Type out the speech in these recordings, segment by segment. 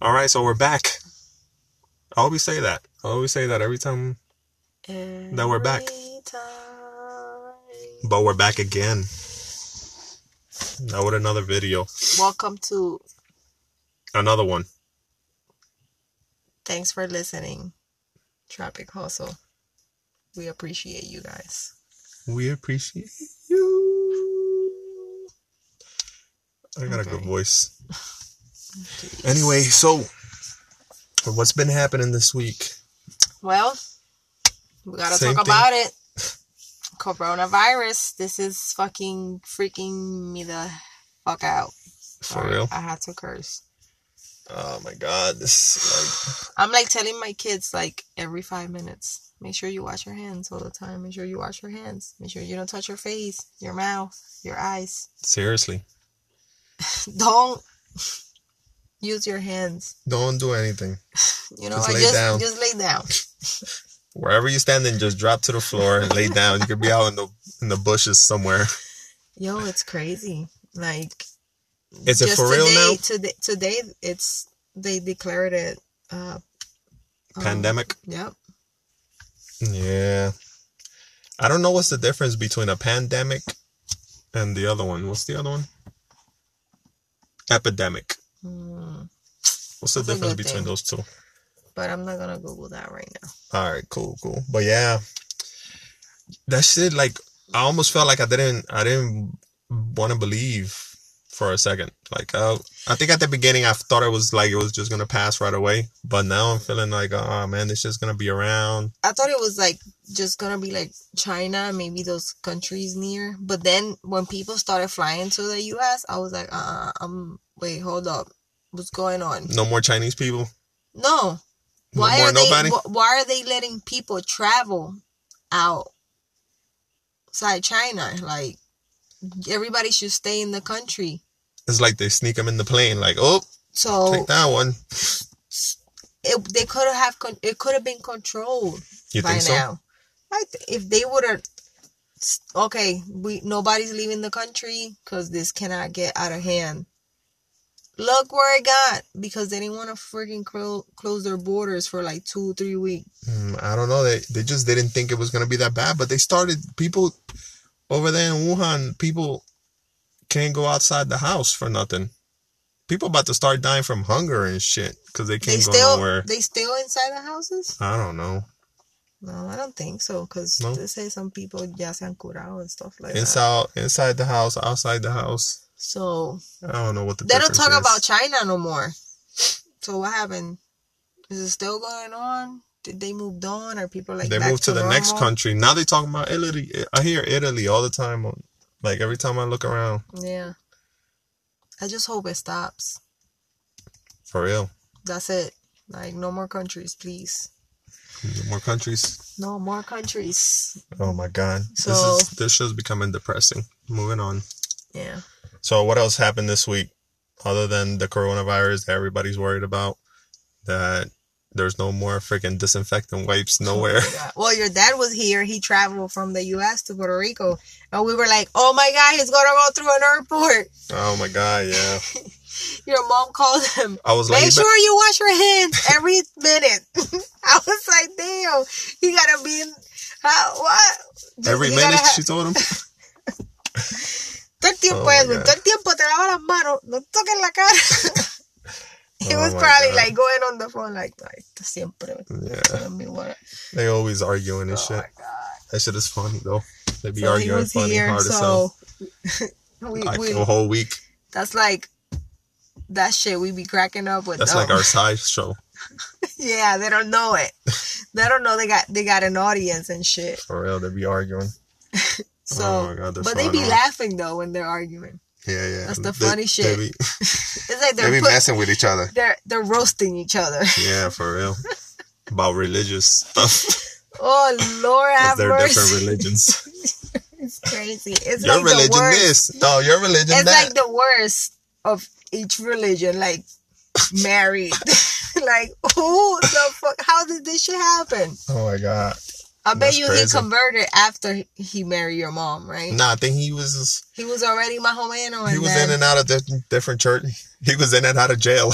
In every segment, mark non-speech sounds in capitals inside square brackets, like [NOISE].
All right, so we're back. I always say that. I always say that every time, That we're back. but we're back again. Now with another video, Welcome to another one. Thanks for listening. Tropic Hustle. We appreciate you guys. We appreciate you. I got a good Okay. [LAUGHS] voice. Anyway, so what's been happening this week? Well, we gotta Same talk thing. about it. Coronavirus. This is fucking freaking me the fuck out. For Sorry, real? I had to curse. Oh my god, this I'm like telling my kids like every five minutes. Make sure you wash your hands all the time. Make sure you wash your hands. Make sure you don't touch your face, your mouth, your eyes. seriously. [LAUGHS] Don't use your hands. Don't do anything. [LAUGHS] You know, Just I lay just down. just lay down. [LAUGHS] Wherever you're standing, just drop to the floor and lay down. You could be out in the in the bushes somewhere. Yo, it's crazy. Like Is it for real today, now? Today, today, it's they declared it. Uh, um, Pandemic? Yep. Yeah. I don't know what's the difference between a pandemic and the other one. What's the other one? Epidemic. Mm, What's the That's difference between thing. those two? but I'm not gonna Google that right now. All right, cool, cool. But yeah, that shit. Like, I almost felt like I didn't, I didn't want to believe for a second. Like, uh, I think at the beginning I thought it was like it was just gonna pass right away. But now I'm feeling like, oh man, this shit's gonna be around. I thought it was like just gonna be like China, maybe those countries near. But then when people started flying to the U.S., I was like, uh, I'm wait, hold up, what's going on? No more Chinese people. No, No why are they? nobody. wh- Why are they letting people travel out? outside China? Like everybody should stay in the country. It's like they sneak them in the plane. Like, oh, So take that one. it, they could have con- it could have been controlled You by think so? now. I th- if they would have okay, we nobody's leaving the country because this cannot get out of hand. Look where it got because they didn't want to freaking clo- close their borders for like two three weeks. Mm, I don't know. They they just didn't think it was gonna be that bad. But they started people over there in Wuhan. People can't go outside the house for nothing. People about to start dying from hunger and shit because they They can't go still nowhere. they still inside the houses? I don't know. No, I don't think so because No? they say some people ya se han curado and stuff like that. Inside inside the house, outside the house. So I don't know what the They don't talk is. about China no more. So what happened? Is it still going on? Did they moved on? Or people like they moved to, the next country. Now they talking about Italy. I hear Italy all the time. On, like every time I look around, Yeah. I just hope it stops. for real. That's it. Like no more countries, please. More countries. No more countries. Oh my god. So- this is this show's becoming depressing. Moving on. Yeah. So what else happened this week other than the coronavirus that everybody's worried about? That there's no more freaking disinfectant wipes oh, nowhere. Yeah. Well, your dad was here. He traveled from the U.S. to Puerto Rico, and we were like, "Oh my God, he's gonna go through an airport." oh my god, yeah. [LAUGHS] Your mom called him. I was like, Make sure you wash your hands every minute. [LAUGHS] I was like, damn, he gotta be in. How, what? Just- every minute ha- she told him. [LAUGHS] todo el tiempo, Oh my Edwin, God. todo el tiempo te lava las manos, no toques la cara. Oh he Oh was probably God. like going on the phone, like, esto siempre. Yeah. telling me what- They always arguing and Oh shit. That shit is funny though. They be So he arguing was funny here, hard as hell. [LAUGHS] we, Like we, a whole week. that's like that shit we be cracking up with. That's them. like our side show. [LAUGHS] yeah, they don't know it. [LAUGHS] they don't know they got they got an audience and shit. For real, they be arguing. So, Oh my God, but they so be laughing though when they're arguing. Yeah, yeah. That's the They- funny shit. They be, [LAUGHS] It's like they they're be put, messing with each other. they're they're roasting each other. [LAUGHS] Yeah, for real. About religious stuff. [LAUGHS] Oh Lord, have they're mercy. different religions. It's crazy. It's your like the religion worst. this. No, your religion It's that. like the worst of each religion. Like married. like who the fuck? How did this shit happen? oh my god. I bet you crazy. he converted after he married your mom, right? Nah, I think he was He was already mahomeno, and he was then in and out of di- different church. [LAUGHS] He was in and out of jail.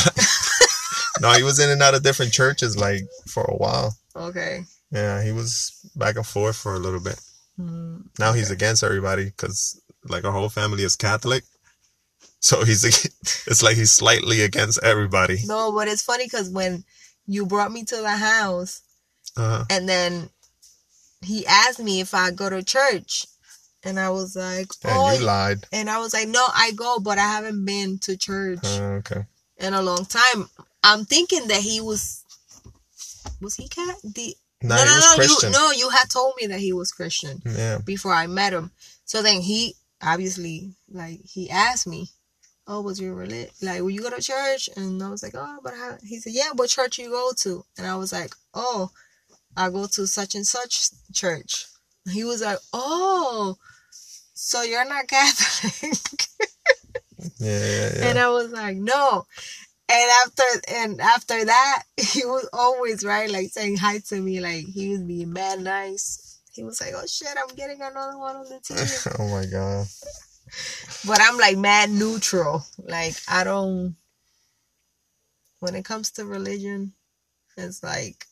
[LAUGHS] no, he was in and out of different churches like for a while. Okay. Yeah, he was back and forth for a little bit. Mm, Now he's against everybody because like our whole family is Catholic. So he's [LAUGHS] it's like he's slightly against everybody. No, but it's funny because when you brought me to the house Uh, and then he asked me if I go to church. And I was like, and oh, you lied. and I was like, no, I go, but I haven't been to church Uh, okay. in a long time. I'm thinking that he was, was he cat? The, no, he no, was no, Christian. you, no, you had told me that he was Christian Yeah. before I met him. So then he obviously like he asked me, "Oh, was your religion like will you go to church?" And I was like, "Oh, but I, he said, yeah, what church you go to?" And I was like, "Oh, I go to such and such church." He was like, "Oh, so you're not Catholic?" Yeah, yeah, yeah. And I was like, "No." And after and after that, [LAUGHS] he was always right, like saying hi to me, like he was being mad nice. He was like, "Oh shit, I'm getting another one on the [LAUGHS] team." oh my god. but I'm like mad neutral. Like I don't. When it comes to religion, it's like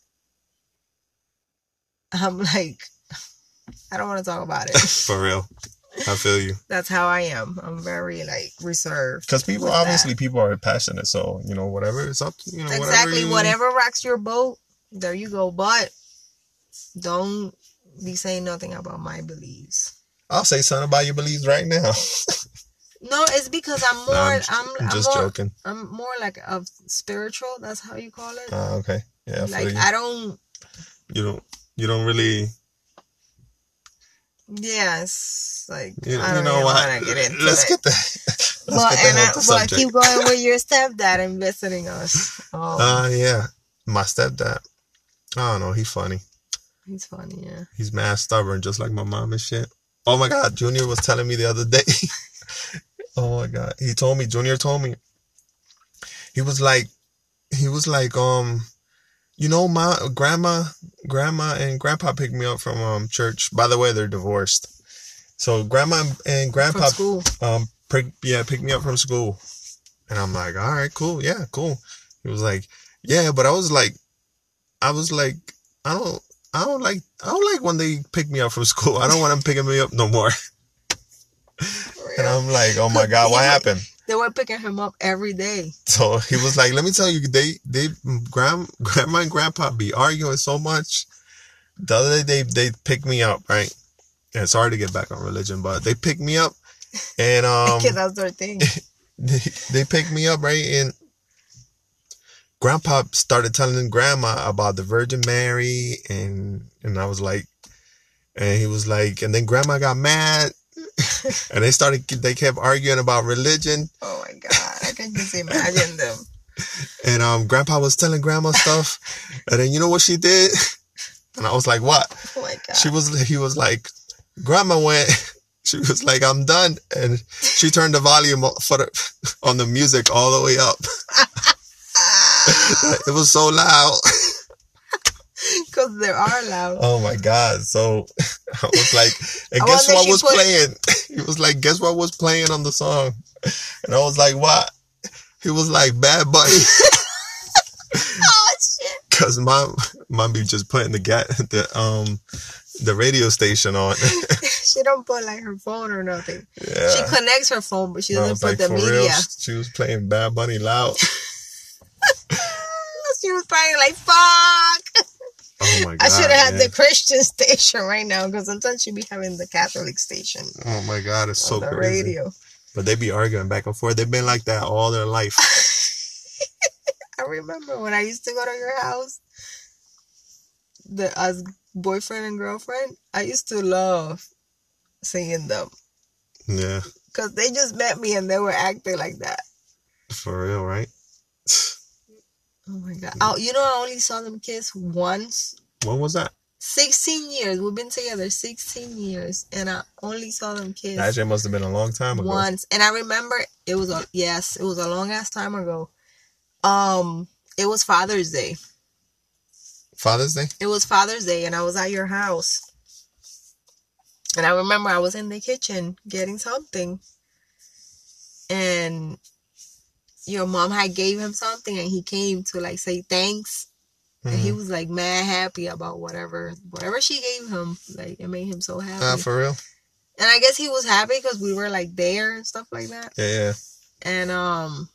I'm like I don't want to talk about it. [LAUGHS] For real. I feel you. That's how I am. I'm very like reserved. Because people, with that. obviously, people are passionate. So, you know, whatever is up to, you know, exactly whatever. whatever, rocks your boat, there you go. But don't be saying nothing about my beliefs. I'll say something about your beliefs right now. [LAUGHS] No, it's because I'm more. Nah, I'm, I'm, I'm just more, joking. I'm more like of spiritual. That's how you call it. Uh, okay. Yeah, I like you. I don't. you don't, you don't really, Yes, like you, I don't know even what? want to get into Let's it. get the, [LAUGHS] let's but get and I, to but subject. keep going with your stepdad and visiting us. Oh, Uh, yeah. My stepdad. I don't know. He's funny. he's funny. Yeah. He's mad stubborn, just like my mom and shit. Oh my god, Junior was telling me the other day. [LAUGHS] oh my god, he told me. Junior told me. He was like, he was like, um, you know, my grandma, grandma, and grandpa picked me up from um church. By the way, they're divorced. So grandma and grandpa, um, pick, yeah, picked me up from school, and I'm like, all right, cool, yeah, cool. He was like, yeah, but I was like, I was like, I don't, I don't like, I don't like when they pick me up from school. I don't want them picking me up no more. [LAUGHS] And I'm like, oh my god, what happened? They were picking him up every day. So he was like, let me tell you, they, they, grand, grandma and grandpa be arguing so much. The other day, they, they picked me up, right? And sorry to get back on religion, but they picked me up and, [LAUGHS] um, Because that's their thing. [LAUGHS] they, they picked me up, right? And grandpa started telling grandma about the Virgin Mary. And, and I was like, and he was like, and then grandma got mad [LAUGHS] and they started, they kept arguing about religion. Oh my god, I can just imagine them. [LAUGHS] And um, grandpa was telling grandma stuff. and then you know what she did? [LAUGHS] And I was like, what? Oh my god. She was, he was like, grandma went, she was like, I'm done. And she turned the volume for the, on the music all the way up. it was so loud. [LAUGHS] Because they are loud. Oh my God. So [LAUGHS] I was like, [LAUGHS] and guess what was put- playing? He was like, guess what was playing on the song? And I was like, what? He was like, Bad Bunny. Oh shit. Cause mom, mom be just putting the ga- the um the radio station on. She don't put like her phone or nothing. yeah. She connects her phone, but she doesn't put the for media. real, she was playing Bad Bunny loud. She was probably like, "Fuck." Oh my god! I should have had the Christian [LAUGHS] station right now because sometimes she be having the Catholic station Oh my god, it's so the crazy. radio. But they be arguing back and forth. They've been like that all their life. [LAUGHS] I remember when I used to go to your house, the as boyfriend and girlfriend. I used to love seeing them yeah, because they just met me and they were acting like that. for real, right? Oh my god! Oh, you know, I only saw them kiss once. When was that? 16 years. We've been together 16 years, and I only saw them kiss That shit must have been a long time ago. once. And I remember it was a yes, it was a long ass time ago. Um, it was Father's Day. Father's Day. It was Father's Day, and I was at your house. And I remember I was in the kitchen getting something, and your mom had gave him something and he came to like say thanks. And he Mhm. was like mad happy about whatever whatever she gave him. Like it made him so happy. Ah, for real? and I guess he was happy because we were like there and stuff like that. Yeah, yeah. And um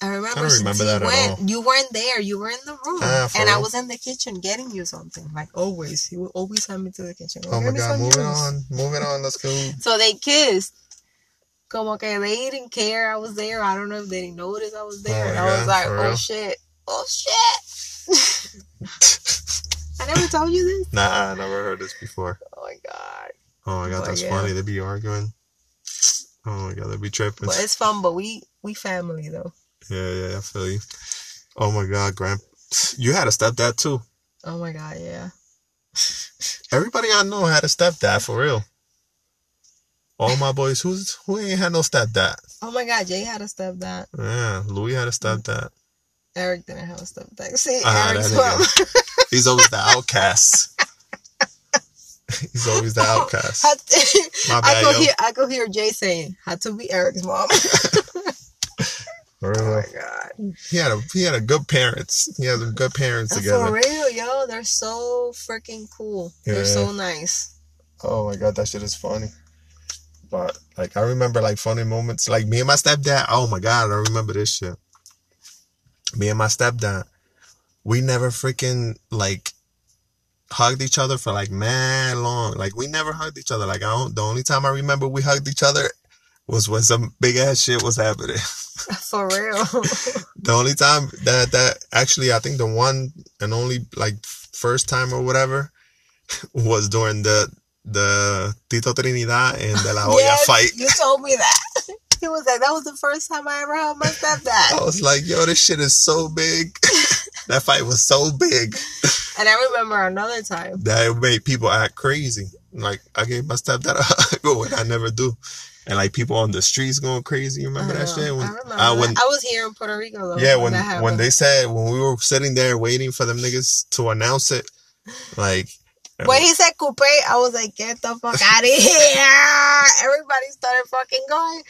I remember, don't remember that at all. you weren't there. You were in the room, Ah, and I was in the kitchen getting you something. Like always, he would always send me to the kitchen. Oh my god, moving juice." on, moving on. Let's go. [LAUGHS] So they kissed. Como que they didn't care I was there. I don't know if they didn't notice I was there. Oh and I was like, oh real? shit. Oh shit. [LAUGHS] I never told you this. Nah, I never heard this before. Oh my god. Oh my god, that's yeah. funny. They'd be arguing. Oh my god, they'd be tripping. But it's fun, but we we family though. Yeah, yeah, I feel you. Oh my god, Grand, you had a stepdad too. Oh my god, yeah. [LAUGHS] Everybody I know had a stepdad for real. All my boys, who's who ain't had no stepdad? Oh my god, Jay had a stepdad. Yeah, Louis had a stepdad. Eric didn't have a stepdad. See, Ah, Eric's mom. [LAUGHS] He's always the outcast. He's always the outcast. My I bad, could yo. hear I could hear Jay saying had to be Eric's mom. [LAUGHS] For oh my god. He had a he had a good parents. He had some good parents For together. For real, yo, they're so freaking cool. They're so nice. Oh my god, that shit is funny. But like I remember like funny moments. Like me and my stepdad, oh my god, I remember this shit. Me and my stepdad, we never freaking like hugged each other for like mad long. Like we never hugged each other. Like I don't the only time I remember we hugged each other was when some big ass shit was happening. [LAUGHS] For real. [LAUGHS] the only time that that actually I think the one and only like first time or whatever [LAUGHS] was during the the Tito Trinidad and De La Hoya Yes, fight. You told me that. [LAUGHS] He was like, that was the first time I ever hugged my stepdad. I was like, yo, this shit is so big. [LAUGHS] that fight was so big And I remember another time. that it made people act crazy. Like I gave my stepdad a hug, [LAUGHS] which I never do. And like people on the streets going crazy. You remember I that shit? When, I remember. uh, when. I was here in Puerto Rico though. yeah, when that when they said when we were sitting there waiting for them niggas to announce it, like When he said coupe, I was like, get the fuck out of [LAUGHS] here. Everybody started fucking going.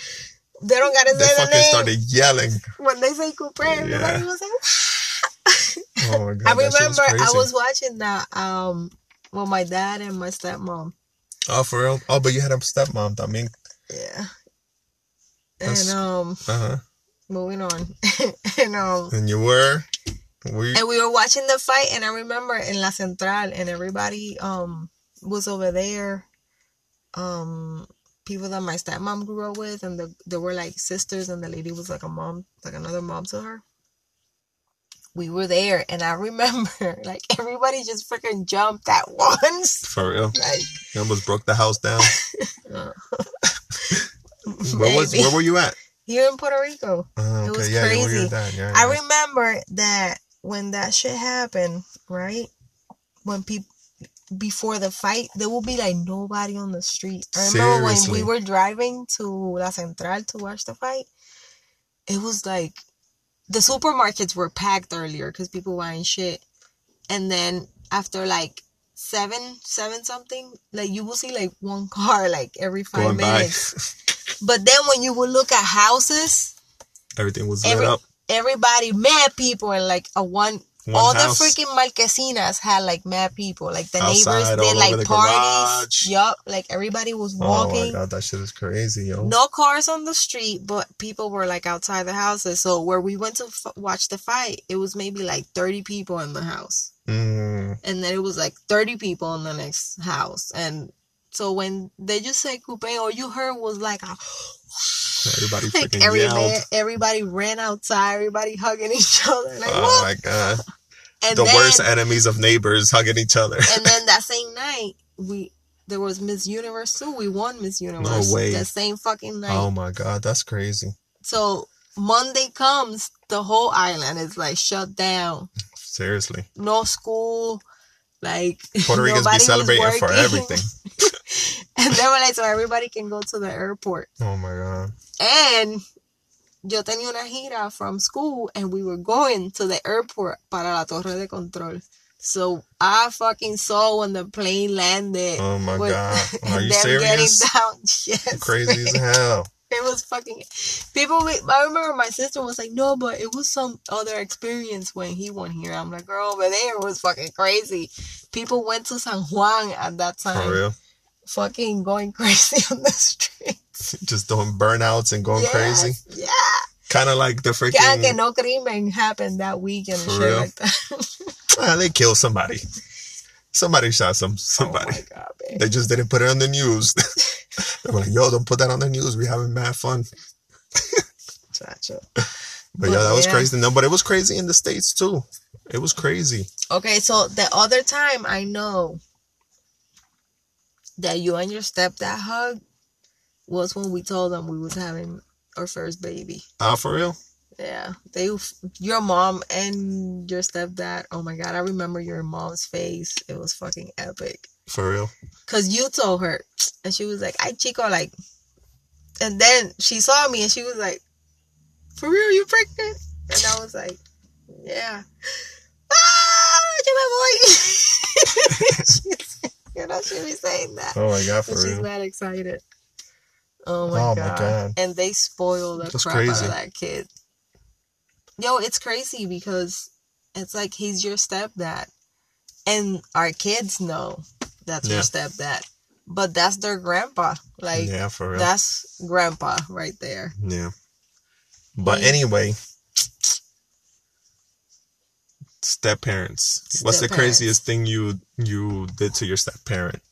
They don't gotta they say the fucking name. started yelling. When they say coupe, everybody Yeah. was like, Oh my god! I remember I was watching that um with my dad and my stepmom. Oh, for real? Oh, but you had a stepmom también. Yeah. That's- And um Uh huh. moving on. [LAUGHS] and um And you were, we. and we were watching the fight and I remember in La Central and everybody um was over there. Um people that my stepmom grew up with and the, they were like sisters and the lady was like a mom like another mom to her. We were there and I [LAUGHS] remember like everybody just freaking jumped at once. For real, [LAUGHS] Like you almost broke the house down. uh, [LAUGHS] Where was? Where were you at? here in Puerto Rico. Oh, It was yeah, crazy. dad. Yeah, I remember that when that shit happened, right? When people before the fight, there will be like nobody on the street. I remember when we were driving to La Central to watch the fight. It was like the supermarkets were packed earlier because people were buying shit, and then after like seven, seven something, like you will see like one car like every five Going minutes. But then when you would look at houses, Everything was lit up. Everybody mad people and like a one, One all house. the freaking marquesinas had like mad people like the Outside, neighbors did like parties garage. yup like everybody was walking. Oh my god, that shit is crazy, yo. no cars on the street but people were like outside the houses so where we went to f- watch the fight it was maybe like 30 people in the house Mm, and then it was like 30 people in the next house and so when they just said coupe all you heard was like a everybody [LAUGHS] freaking every yelled. everybody ran outside everybody hugging each [LAUGHS] other like Oh my god, and the then, worst enemies of neighbors hugging each other. and then that [LAUGHS] same night we there was Miss Universe too. We won Miss Universe No way. that same fucking night. oh my god, that's crazy. So Monday comes, the whole island is like shut down. Seriously, No school. Like Puerto Ricans be celebrating for everything. And they were like, so everybody can go to the airport. Oh my god. And yo tenía una gira from school and we were going to the airport para la torre de control. So I fucking saw when the plane landed. Oh my God. [LAUGHS] Are you them getting serious? down. [LAUGHS] Yes. Crazy as hell. It was fucking people. I remember my sister was like, "No, but it was some other experience when he went here." I'm like, "Girl, over there was fucking crazy." People went to San Juan at that time, For real. Fucking going [LAUGHS] crazy on the streets. [LAUGHS] Just doing burnouts and going Yes, crazy. Yeah. Kind of like the Que, freaking. que no crimen happened that weekend. For shit real? like that. [LAUGHS] Ah, they killed somebody. Somebody shot some oh somebody. my god, they just didn't put it on the news. they were like, "Yo, don't put that on the news. We having mad fun." Chacho. But yeah, that was Yeah. crazy. No, but it was crazy in the states too. It was crazy. Okay, so the other time I know that you and your stepdad hug was when we told them we was having our first baby. Ah, for real? Yeah, they, your mom and your stepdad. Oh my god, I remember your mom's face. It was fucking epic. For real? Cause you told her, and she was like, "I chico like," and then she saw me and she was like, "For real, you pregnant?" And I was like, "Yeah." [LAUGHS] Ah, yo me [LAUGHS] voy. She's- you know she be saying that, Oh my god, for but she's real? not excited. Oh my, Oh my god. God. And they spoil the That's crap out of that kid. Yo, it's crazy because it's like he's your stepdad, and our kids know that's your stepdad, but that's their grandpa. Like yeah, for real. that's grandpa right there. Yeah. But Yeah. anyway, step parents. What's the craziest thing you you did to your step parent?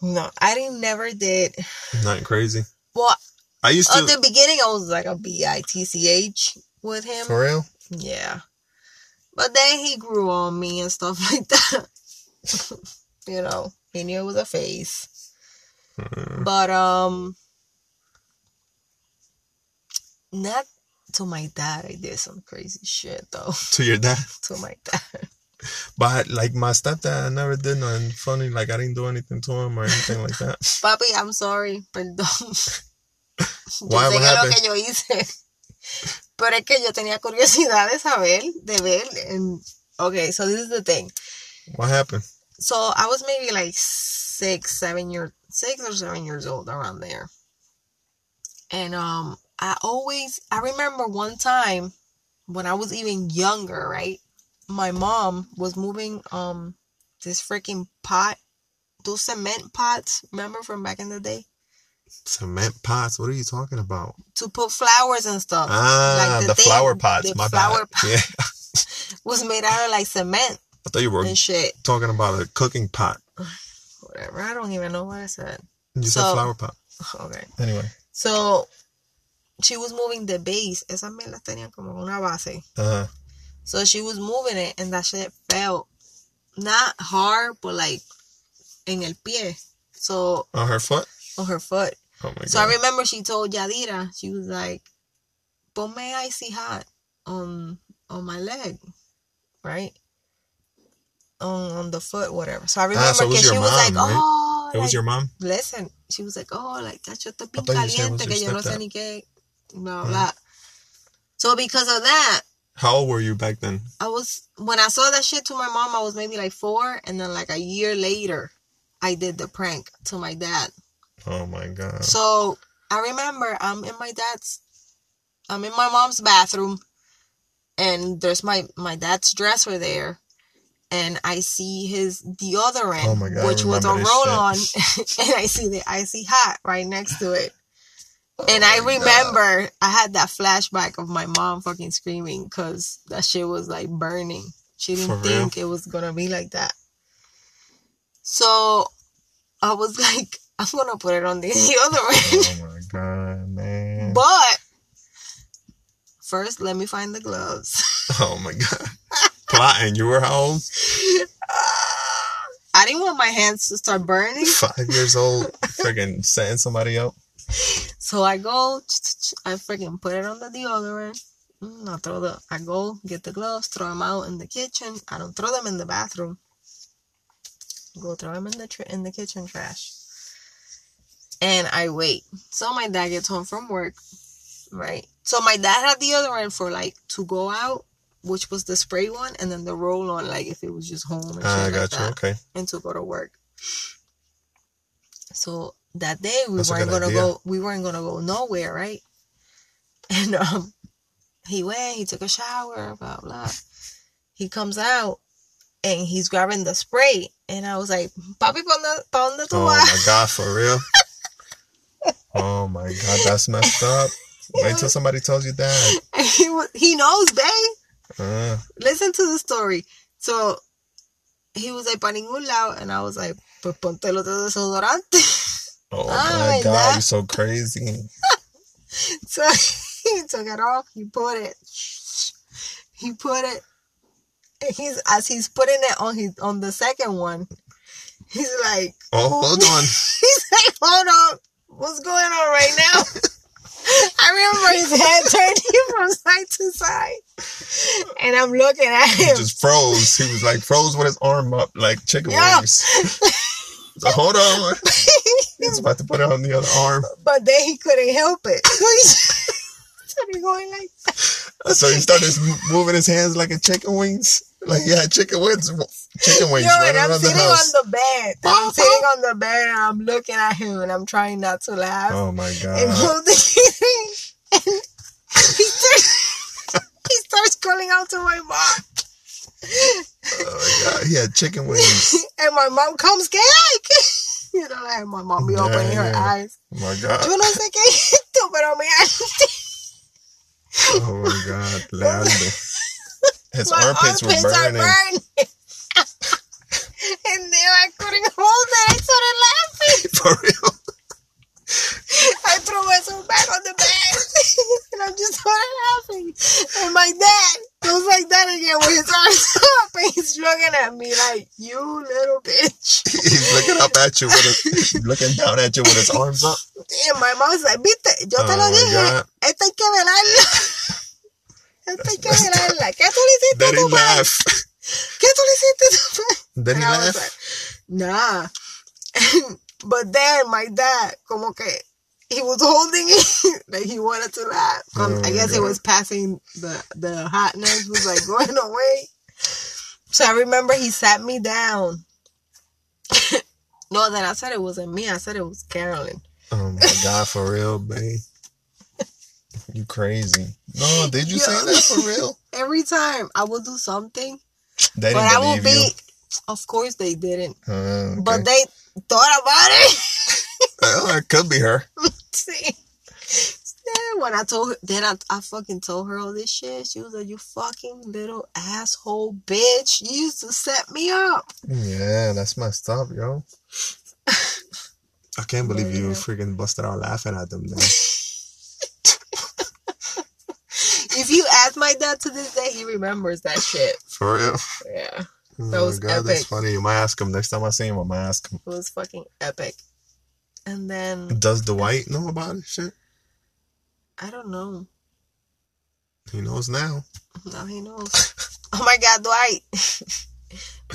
No, I didn't never did. Not crazy. Well, I used to. at the beginning, I was like a B I T C H with him. For real? Yeah. But then he grew on me and stuff [LAUGHS] like that. you know, he knew it was a phase. Uh, But um not to my dad I did some crazy shit though. [LAUGHS] to your dad. [LAUGHS] to my dad. But like my stepdad, I never did nothing funny. Like I didn't do anything to him or anything like that. [LAUGHS] Papi, I'm sorry, perdón. Why? Yo sé que lo happened? que yo hice. Pero es que yo tenía curiosidad de saber, de ver. And, okay, so this is the thing. What happened? So I was maybe like six, seven years, six or seven years old around there. And um, I always, I remember one time when I was even younger, right? My mom was moving um this freaking pot, those cement pots. Remember from back in the day Cement pots. What are you talking about? to put flowers and stuff. Ah, Like the, thing- flower pots. the my flower bad. pot Yeah, [LAUGHS] was made out of like cement I thought you were and shit. talking about a cooking pot. [SIGHS] Whatever. I don't even know what I said. You said flower pot. [LAUGHS] Okay. Anyway. So she was moving the base. Esas mierdas tenían como una base. Uh, So she was moving it and that shit fell. Not hard, but like en el pie. So on her foot. on her foot. Oh my So I remember she told Yadira, she was like, Ponme icy hot on on my leg. Right? On on the foot, whatever. So I remember Ah, so it was que your she was like, right? oh it was your mom. listen, she was like, oh, like that shit está bien thought you said it was caliente que yo no sé ni qué, blah, Mm. blah. So because of that, How old were you back then? I was, when I saw that shit to my mom, I was maybe like four. And then like a year later, I did the prank to my dad. Oh my god. So I remember I'm in my dad's, I'm in my mom's bathroom and there's my, my dad's dresser there. And I see his deodorant, Oh God, which was a roll on, [LAUGHS] and I see the icy hot right next to it. And I my God. remember I had that flashback of my mom fucking screaming because that shit was like burning. She didn't For real? think it was gonna be like that. So I was [LAUGHS] like, I'm gonna put it on the [LAUGHS] deodorant. Oh my god, man. but first, let me find the gloves. [LAUGHS] Oh my god. Plotting. You were old? I didn't want my hands to start burning. Five years old. Freaking setting somebody up. So I go, I freaking put it on the deodorant. Mm, I throw the, I go get the gloves, throw them out in the kitchen. I don't throw them in the bathroom. Go throw them in the tr- in the kitchen trash. And I wait. So my dad gets home from work, right? So my dad had deodorant for like to go out, which was the spray one, and then the roll on, like if it was just home and shit Ah, I like you. that Okay. and to go to work. So that day we That's weren't gonna idea. go we weren't gonna go nowhere, right? [LAUGHS] And um he went, he took a shower, blah blah. He comes out and he's grabbing the spray. And I was like, Papi, pon the, pon the Oh my god, for real? [LAUGHS] oh my god, that's messed up. Wait till somebody tells you that. [LAUGHS] He, he knows, babe. Uh, Listen to the story. So he was like, pa ningún lado. And I was like, pues ponte el otro desodorante. Oh Ah, my god, you're so crazy. [LAUGHS] So he took it off. He put it. He put it. He's as he's putting it on his on the second one. He's like, Oh, hold on. [LAUGHS] he's like, hold on, what's going on right now? [LAUGHS] I remember his head turning from side to side, and I'm looking at He him. just froze. He was like froze with his arm up like chicken wings. So hold on. [LAUGHS] He's about to put it on the other arm. but then he couldn't help it. so [LAUGHS] he going like, uh, So he started moving his hands like a chicken wings. Like he had chicken wings, chicken wings Yo, and running I'm the sitting house. on the bed. I'm sitting on the bed and I'm looking at him and I'm trying not to laugh. Oh my And god. [LAUGHS] and he starts, he starts calling out to my mom. Oh my god. He had chicken wings. [LAUGHS] And my mom comes. ¿Qué-" [LAUGHS] You know, like my mom be Yeah, opening her eyes. Oh my God. Yo no sé qué esto, pero me Oh my god. [LAUGHS] Leandro. His My armpits were armpits are burning. burning. and then I couldn't hold it. I started laughing. For real. I threw myself back on the bed. [LAUGHS] and I just started laughing. And my dad goes like that again with his arms up. And he's looking at me like, you little bitch. [LAUGHS] He's looking up at you with his, looking down at you with his arms up. And my mom's like, viste, yo te Oh lo dije. God. Esto hay que velarlo. [LAUGHS] Esto hay que velarla. ¿Qué tú le hiciste a tu padre? ¿Qué tú le hiciste a tu padre? Then he And laughed. like, nah. but then my dad, como que, he was holding it [LAUGHS] like he wanted to laugh. Um, Oh I guess it was passing the the hotness was like [LAUGHS] going away. So I remember he sat me down. [LAUGHS] no, then I said it wasn't me. I said it was Carolyn. Oh my god, for real, babe. You crazy. No, did you say that for real? Every time I will do something, They but I believe be. you. Of course they didn't, Uh, okay. but they thought about it. Well, it could be her. [LAUGHS] When I told her, then I, I fucking told her all this shit. She was like, "You fucking little asshole bitch! You used to set me up." Yeah, that's messed up, yo. I can't believe you Yeah. freaking busted out laughing at them, man. [LAUGHS] If you ask my dad to this day, he remembers that shit. For real. Yeah, Oh That was my god, that's epic. funny. You might ask him next time I see him. I might ask him. it was fucking epic. And then Does Dwight know about it? Shit, I don't know. he knows now. Now he knows. [LAUGHS] oh my god, Dwight!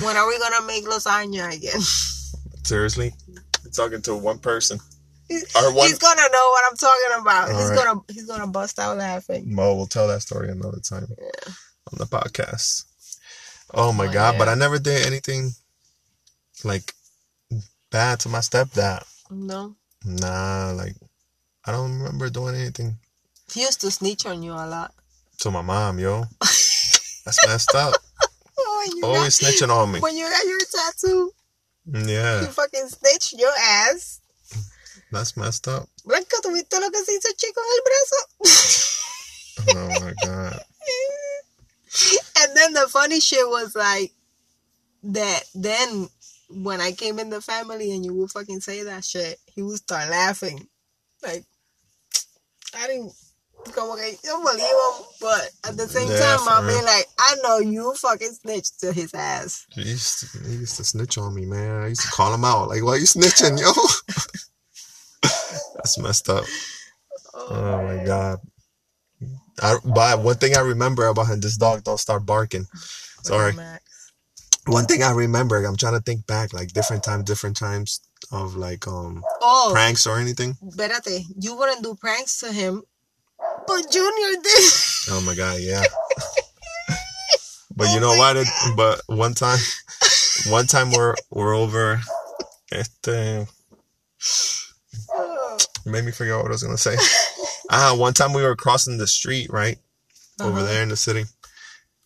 [LAUGHS] when are we gonna make lasagna again? [LAUGHS] Seriously, You're talking to one person. One. He's gonna know what I'm talking about. All he's right. gonna he's gonna bust out laughing. Mo, we'll tell that story another time Yeah. on the podcast. Oh my Oh, god! But. I never did anything like bad to my stepdad. No. Nah, like I don't remember doing anything He used to snitch on you a lot. to my mom, yo. [LAUGHS] That's messed up. Oh, you, Always got, snitching on me. when you got your tattoo, Yeah. you fucking snitched your ass. that's messed up. ¿tuviste lo que se hizo chico en el brazo? Oh my god. [LAUGHS] and then the funny shit was like that then when I came in the family and you would fucking say that shit, he would start laughing. Like I didn't como que yo believe him, but at the same Yeah, time I'll be like, I know you fucking snitched to his ass. He used, to, he used to snitch on me, man. I used to call him out. Like, why you snitching, yo? [LAUGHS] That's messed up. Oh, oh my god. I, but one thing I remember about him, this dog don't start barking. Sorry. One thing I remember, I'm trying to think back, like different times, different times of like um Oh, pranks or anything. espérate, you wouldn't do pranks to him, but Junior did. Oh my god, yeah. [LAUGHS] But you Oh know my what? It, but one time, one time we're we're over. Este, You made me forget what I was gonna say. [LAUGHS] ah, one time we were crossing the street, right? Over Uh-huh. there in the city.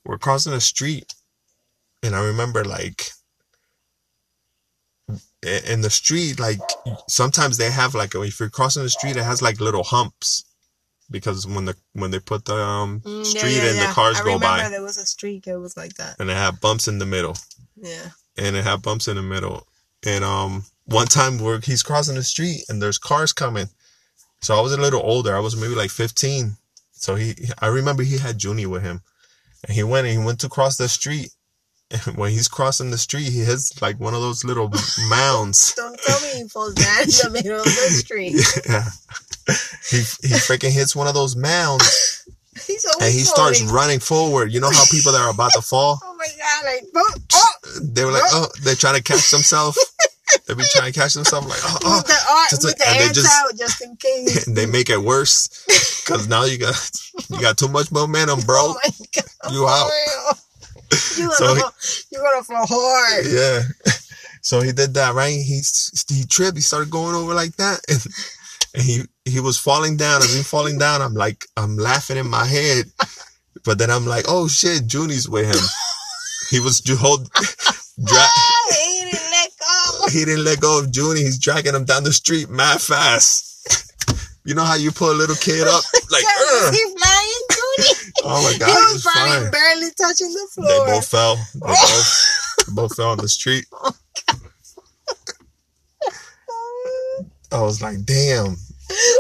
We're crossing the street. And I remember like in the street, like sometimes they have like if you're crossing the street, it has like little humps. Because when the when they put the um, Mm, street and the cars I go remember by there was a street It was like that. and it had bumps in the middle. Yeah. and it had bumps in the middle. And um, one time where he's crossing the street and there's cars coming. So I was a little older. I was maybe like 15. So he, I remember he had Junie with him, and he went and he went to cross the street. And [LAUGHS] when he's crossing the street, he hits like one of those little mounds. [LAUGHS] Don't tell me he falls down in the [LAUGHS] middle of the street. yeah. He he freaking hits one of those mounds He's always and he starts running forward. You know how people that are about to fall, Oh my god! Like oh, oh, they were like, oh, oh they're trying to catch themselves. They be trying to catch themselves like, oh, oh, with the, oh, just with like- the and they just- out just in case. they make it worse because now you got you got too much momentum, bro. Oh my god! You out. You So gonna he- fall, you gonna fall hard. Yeah. So he did that, right? He he tripped. He started going over like that, and, and he he was falling down. As he falling down, I'm like I'm laughing in my head, but then I'm like, oh shit, Junie's with him. He was hold, dra- [LAUGHS] he didn't let go. he didn't let go of Junie. He's dragging him down the street mad fast. You know how you pull a little kid up [LAUGHS] like, God, "Ugh." was he flying, Judy? Oh my god, he was probably fine. barely touching the floor. They both fell. They [LAUGHS] both, both fell on the street. [LAUGHS] Oh I was like, damn.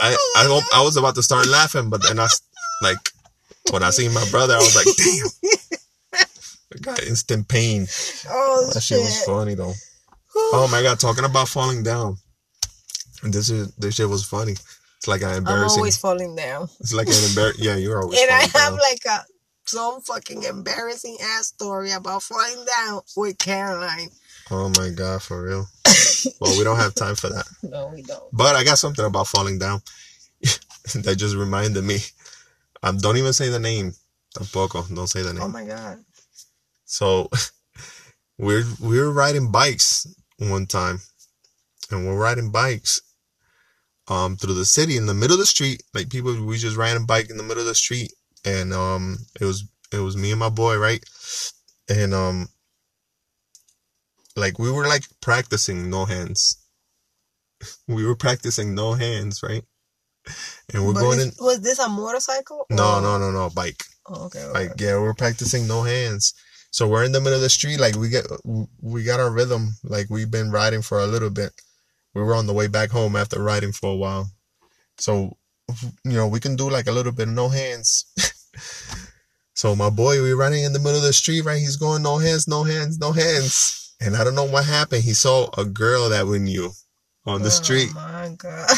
I I, I was about to start laughing, but then I like when I seen my brother, I was like, damn. [LAUGHS] I got instant pain. oh That shit shit! was funny though. Oh my god, talking about falling down. And this is this shit was funny. It's like an embarrassing. I'm embarrassing. always falling down, It's like an embar. Yeah, you're [LAUGHS] always. and I have down. like a some fucking embarrassing ass story about falling down with Caroline. Oh my god, for real. [LAUGHS] well, we don't have time for that. No, we don't. But I got something about falling down [LAUGHS] that just reminded me. Um, don't even say the name. Tampoco. Don't say the name. Oh my god. So we're we were riding bikes one time, and we're riding bikes um through the city in the middle of the street. Like people, we just riding a bike in the middle of the street, and um it was it was me and my boy, right? And um like we were like practicing no hands. [LAUGHS] We were practicing no hands, right? And we're But going is- in. Was this a motorcycle? No, or- no, no, no, bike. Oh, okay. okay. Like yeah, we're practicing no hands. So we're in the middle of the street, like we get we got our rhythm. Like we've been riding for a little bit. We were on the way back home after riding for a while. So you know, we can do like a little bit of no hands. [LAUGHS] so my boy, we running in the middle of the street, right? He's going no hands, no hands, no hands. And I don't know what happened. He saw a girl that we knew on the oh, street Oh my god.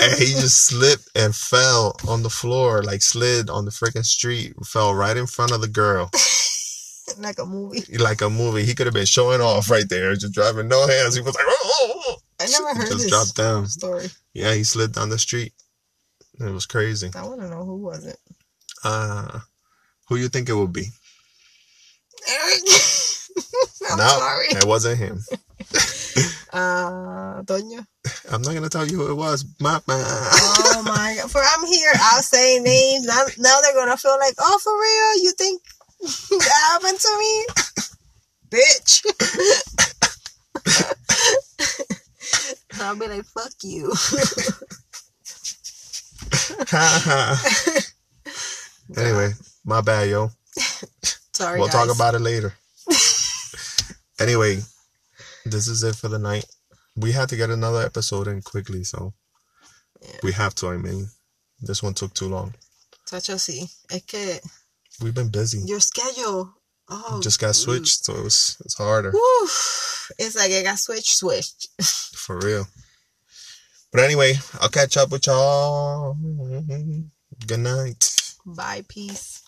and he just slipped and fell on the floor, like slid on the freaking street, fell right in front of the girl, [LAUGHS] like a movie. like a movie. He could have been showing off right there, just driving no hands. He was like, oh, oh, oh. I never heard just this dropped down. story. Yeah, he slid down the street. It was crazy. I want to know who was it. Uh, who you think it would be? Eric. [LAUGHS] I'm no, sorry. it wasn't him. [LAUGHS] Uh, Doña. [LAUGHS] I'm not gonna tell you who it was. Mama. Oh my god! For I'm here, I'll say names. Now, now they're gonna feel like, oh, for real? You think that happened to me, bitch? I'll be like, fuck you. [LAUGHS] anyway, my bad, yo. Sorry, we'll talk about it later. anyway, this is it for the night. We had to get another episode in quickly, so Yeah. we have to. I mean, this one took too long. Sacho, sí. Es que We've been busy. your schedule. Oh, Just got mm. switched, so it was it's harder. It's like it got switched, switched. [LAUGHS] for real. But anyway, I'll catch up with y'all. Good night. Bye, peace.